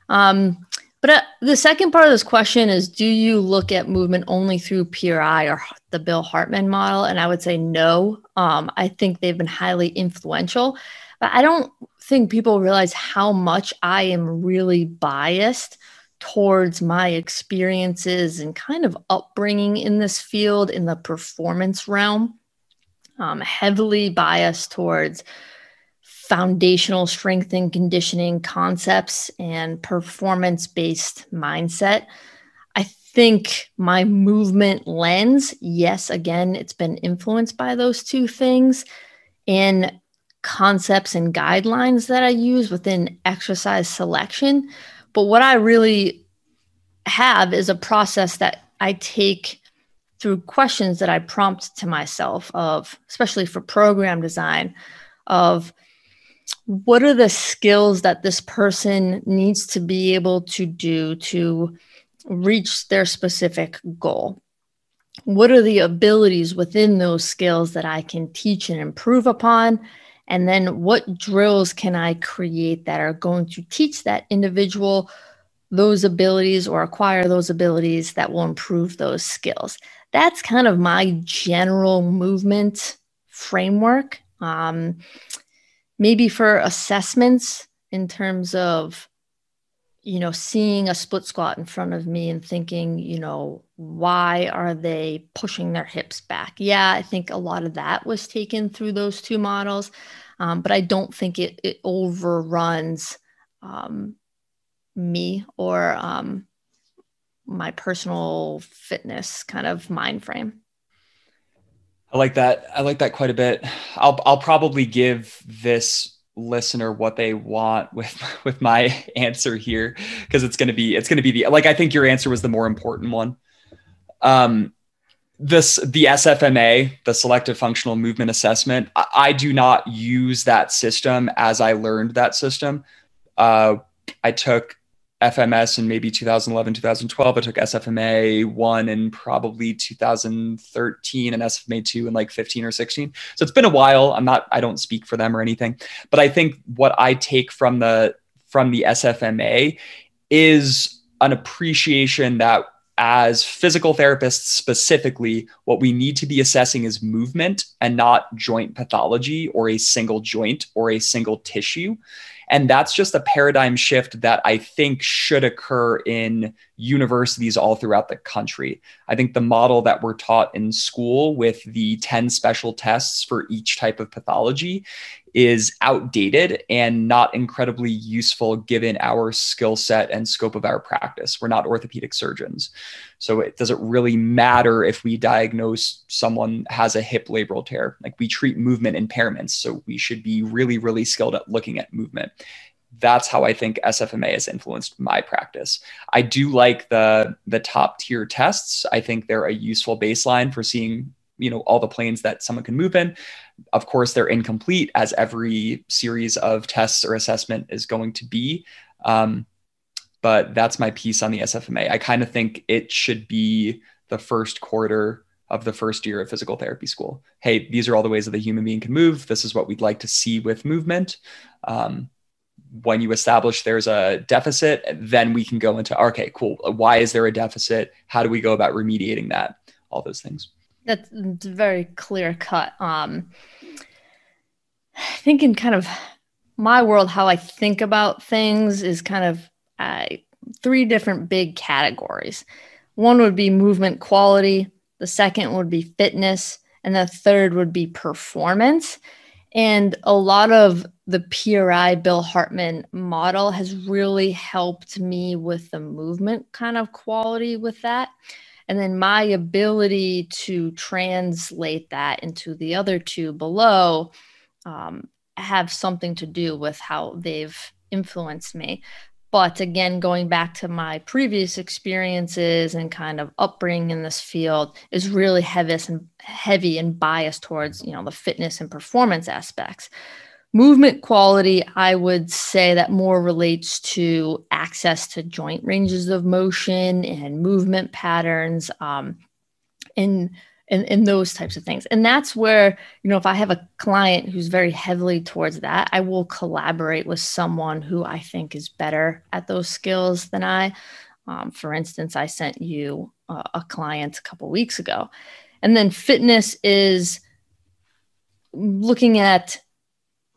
Um, but uh, the second part of this question is Do you look at movement only through PRI or the Bill Hartman model? And I would say no. Um, I think they've been highly influential, but I don't think people realize how much I am really biased towards my experiences and kind of upbringing in this field in the performance realm. Um, heavily biased towards foundational strength and conditioning concepts and performance based mindset. I think my movement lens, yes, again, it's been influenced by those two things and concepts and guidelines that I use within exercise selection. But what I really have is a process that I take through questions that I prompt to myself of especially for program design of what are the skills that this person needs to be able to do to reach their specific goal? What are the abilities within those skills that I can teach and improve upon? And then what drills can I create that are going to teach that individual those abilities or acquire those abilities that will improve those skills? That's kind of my general movement framework. Um, maybe for assessments in terms of you know seeing a split squat in front of me and thinking you know why are they pushing their hips back? Yeah i think a lot of that was taken through those two models um, but i don't think it, it overruns um, me or um, my personal fitness kind of mind frame I like that. I like that quite a bit. I'll I'll probably give this listener what they want with with my answer here because it's going to be it's going to be the like I think your answer was the more important one. Um this the SFMA, the selective functional movement assessment, I, I do not use that system as I learned that system. Uh, I took FMS in maybe 2011, 2012. I took SFMA one in probably 2013 and SFMA two in like 15 or 16. So it's been a while. I'm not, I don't speak for them or anything, but I think what I take from the, from the SFMA is an appreciation that as physical therapists specifically, what we need to be assessing is movement and not joint pathology or a single joint or a single tissue. And that's just a paradigm shift that I think should occur in universities all throughout the country. I think the model that we're taught in school with the 10 special tests for each type of pathology is outdated and not incredibly useful given our skill set and scope of our practice. We're not orthopedic surgeons. So it doesn't really matter if we diagnose someone has a hip labral tear. Like we treat movement impairments. So we should be really, really skilled at looking at movement. That's how I think SFMA has influenced my practice. I do like the the top tier tests. I think they're a useful baseline for seeing you know all the planes that someone can move in of course they're incomplete as every series of tests or assessment is going to be um, but that's my piece on the sfma i kind of think it should be the first quarter of the first year of physical therapy school. Hey these are all the ways that the human being can move. This is what we'd like to see with movement. Um, when you establish there's a deficit then we can go into okay cool. Why is there a deficit? How do we go about remediating that? All those things. That's very clear cut. Um, I think in kind of my world, how I think about things is kind of uh, three different big categories. One would be movement quality, the second would be fitness, and the third would be performance. And a lot of the PRI Bill Hartman model has really helped me with the movement kind of quality with that. And then my ability to translate that into the other two below um, have something to do with how they've influenced me. But again, going back to my previous experiences and kind of upbringing in this field is really heavy and heavy and biased towards, you know, the fitness and performance aspects. Movement quality, I would say that more relates to access to joint ranges of motion and movement patterns um, and, and, and those types of things. And that's where, you know, if I have a client who's very heavily towards that, I will collaborate with someone who I think is better at those skills than I. Um, for instance, I sent you uh, a client a couple weeks ago. And then fitness is looking at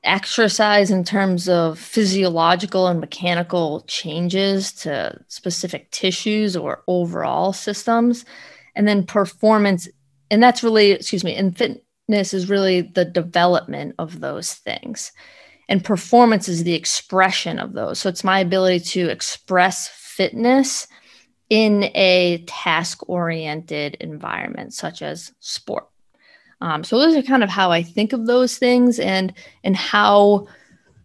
exercise in terms of physiological and mechanical changes to specific tissues or overall systems and then performance and that's really excuse me and fitness is really the development of those things and performance is the expression of those so it's my ability to express fitness in a task oriented environment such as sport um, so those are kind of how I think of those things and and how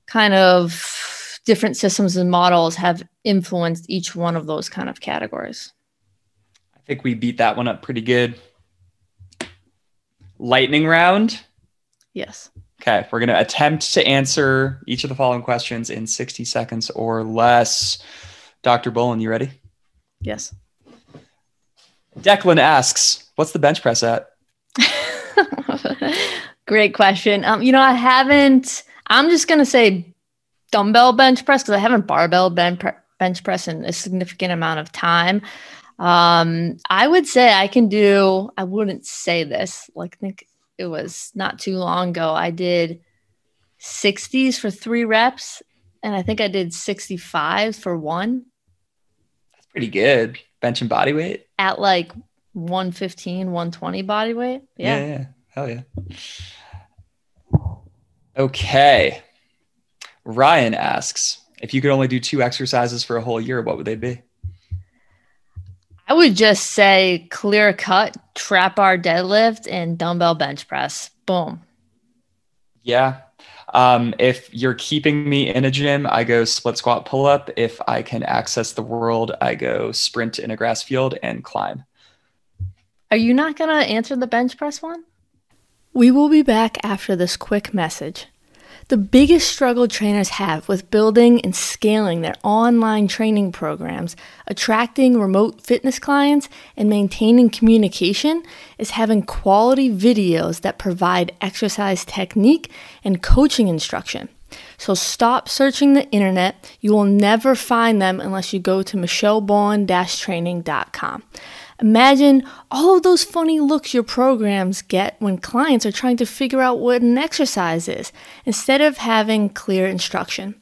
kind of different systems and models have influenced each one of those kind of categories. I think we beat that one up pretty good. Lightning round. Yes. Okay, we're going to attempt to answer each of the following questions in 60 seconds or less. Dr. Boland, you ready? Yes. Declan asks, what's the bench press at? Great question. Um, you know, I haven't, I'm just going to say dumbbell bench press because I haven't barbell bench, bench press in a significant amount of time. Um, I would say I can do, I wouldn't say this, like, I think it was not too long ago. I did 60s for three reps, and I think I did 65 for one. That's pretty good. Bench and body weight at like 115, 120 body weight. Yeah. yeah, yeah. Hell yeah. Okay. Ryan asks if you could only do two exercises for a whole year, what would they be? I would just say clear cut, trap bar deadlift, and dumbbell bench press. Boom. Yeah. Um, if you're keeping me in a gym, I go split squat pull up. If I can access the world, I go sprint in a grass field and climb. Are you not going to answer the bench press one? We will be back after this quick message. The biggest struggle trainers have with building and scaling their online training programs, attracting remote fitness clients, and maintaining communication is having quality videos that provide exercise technique and coaching instruction. So stop searching the internet. You will never find them unless you go to michelleboland-training.com. Imagine all of those funny looks your programs get when clients are trying to figure out what an exercise is instead of having clear instruction.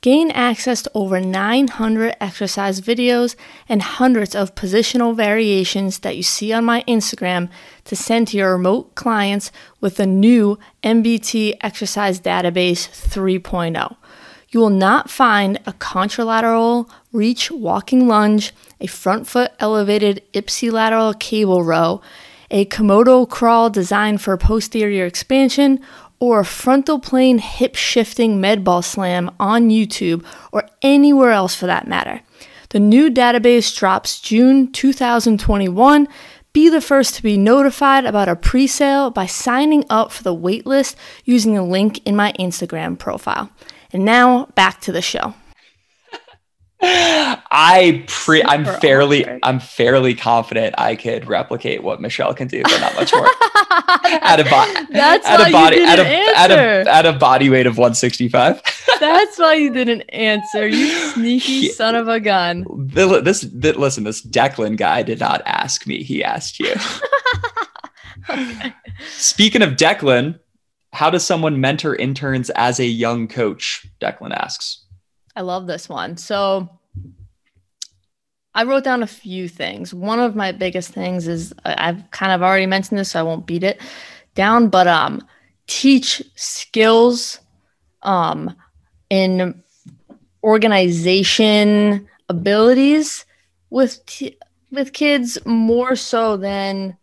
Gain access to over 900 exercise videos and hundreds of positional variations that you see on my Instagram to send to your remote clients with the new MBT Exercise Database 3.0. You will not find a contralateral reach walking lunge, a front foot elevated ipsilateral cable row, a Komodo crawl designed for posterior expansion, or a frontal plane hip shifting med ball slam on YouTube or anywhere else for that matter. The new database drops June 2021. Be the first to be notified about a pre sale by signing up for the waitlist using the link in my Instagram profile. And now back to the show. I pre I'm fairly awkward. I'm fairly confident I could replicate what Michelle can do, but not much more. at a, bo- That's at why a body you at a, answer. at a at a body weight of 165. That's why you didn't answer, you sneaky son of a gun. This, this listen, this Declan guy did not ask me. He asked you. okay. Speaking of Declan, how does someone mentor interns as a young coach? Declan asks. I love this one. So I wrote down a few things. One of my biggest things is I've kind of already mentioned this, so I won't beat it down, but um teach skills um in organization abilities with t- with kids more so than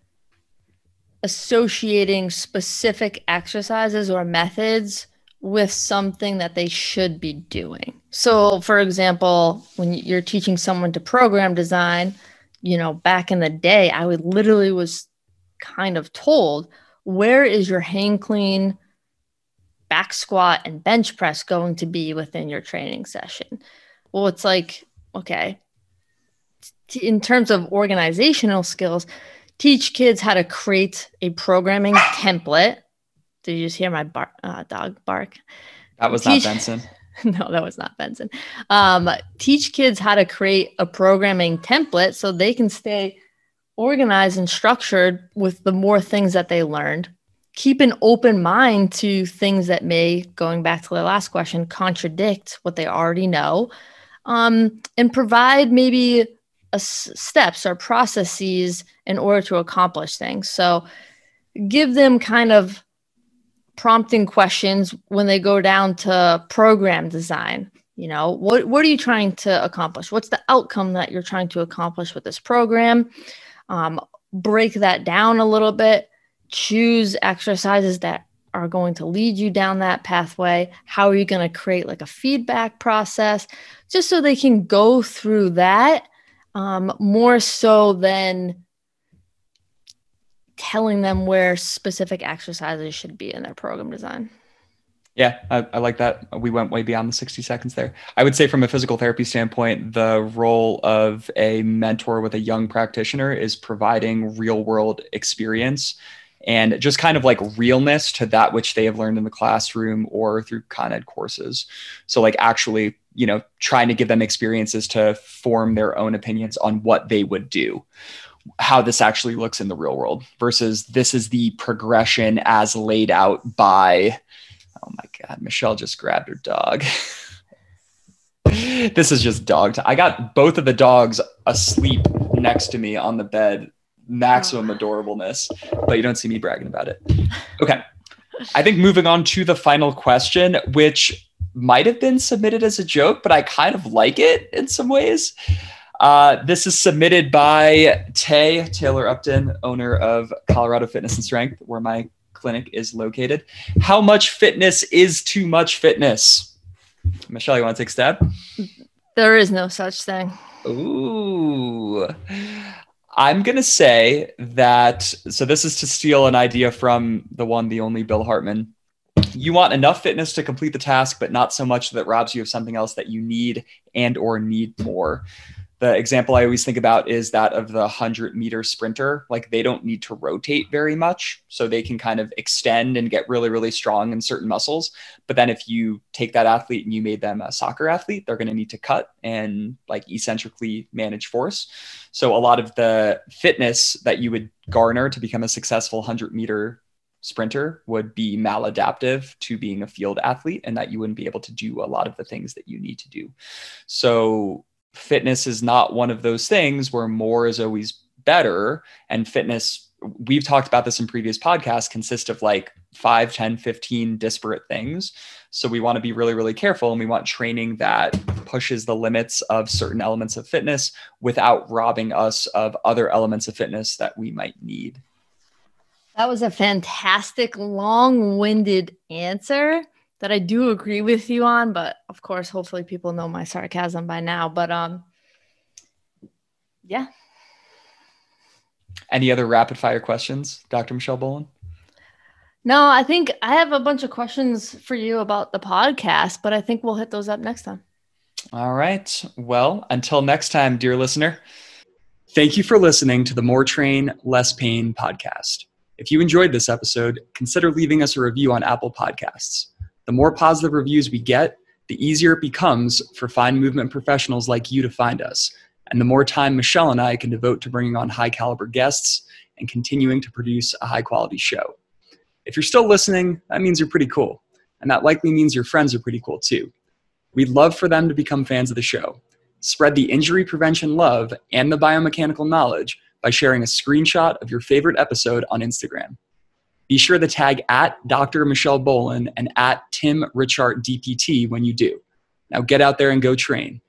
associating specific exercises or methods with something that they should be doing. So, for example, when you're teaching someone to program design, you know, back in the day, I would literally was kind of told, where is your hang clean, back squat, and bench press going to be within your training session? Well, it's like, okay, in terms of organizational skills, teach kids how to create a programming template did you just hear my bar- uh, dog bark? That was teach- not Benson. no, that was not Benson. Um, teach kids how to create a programming template so they can stay organized and structured with the more things that they learned. Keep an open mind to things that may, going back to the last question, contradict what they already know, um, and provide maybe a, steps or processes in order to accomplish things. So give them kind of prompting questions when they go down to program design you know? What what are you trying to accomplish? What's the outcome that you're trying to accomplish with this program? Um, break that down a little bit. Choose exercises that are going to lead you down that pathway. How are you going to create like a feedback process? Just so they can go through that um, more so than telling them where specific exercises should be in their program design. Yeah, I, I, like that. We went way beyond the 60 seconds there. I would say, from a physical therapy standpoint, the role of a mentor with a young practitioner is providing real world experience and just kind of like realness to that which they have learned in the classroom or through Con Ed courses. So, like, actually, you know, trying to give them experiences to form their own opinions on what they would do how this actually looks in the real world versus this is the progression as laid out by oh my god michelle just grabbed her dog this is just dog time. i got both of the dogs asleep next to me on the bed maximum oh. adorableness but you don't see me bragging about it okay i think moving on to the final question which might have been submitted as a joke but i kind of like it in some ways uh, this is submitted by Tay Taylor Upton, owner of Colorado Fitness and Strength, where my clinic is located. How much fitness is too much fitness? Michelle, you want to take a stab? There is no such thing. Ooh. I'm going to say that. So, this is to steal an idea from the one, the only Bill Hartman. You want enough fitness to complete the task, but not so much that robs you of something else that you need and or need more the example I always think about is that of the 100 meter sprinter. Like they don't need to rotate very much. So they can kind of extend and get really, really strong in certain muscles. But then if you take that athlete and you made them a soccer athlete, they're going to need to cut and like eccentrically manage force. So a lot of the fitness that you would garner to become a successful 100 meter sprinter would be maladaptive to being a field athlete and that you wouldn't be able to do a lot of the things that you need to do. So fitness is not one of those things where more is always better. And fitness we've talked about this in previous podcasts consist of like 5 10 15 disparate things. So we want to be really really careful and we want training that pushes the limits of certain elements of fitness without robbing us of other elements of fitness that we might need. That was a fantastic long-winded answer that I do agree with you on, but of course, hopefully people know my sarcasm by now. But um yeah. Any other rapid fire questions, Dr. Michelle Boland? No, I think I have a bunch of questions for you about the podcast, but I think we'll hit those up next time. All right. Well, until next time, dear listener, thank you for listening to the More Train, Less Pain podcast. If you enjoyed this episode, consider leaving us a review on Apple Podcasts. The more positive reviews we get, the easier it becomes for fine movement professionals like you to find us, and the more time Michelle and I can devote to bringing on high caliber guests and continuing to produce a high quality show. If you're still listening, that means you're pretty cool, and that likely means your friends are pretty cool too. We'd love for them to become fans of the show. Spread the injury prevention love and the biomechanical knowledge by sharing a screenshot of your favorite episode on Instagram. Be sure to tag at Dr. Michelle Boland and at Tim Richardt DPT when you do. Now get out there and go train.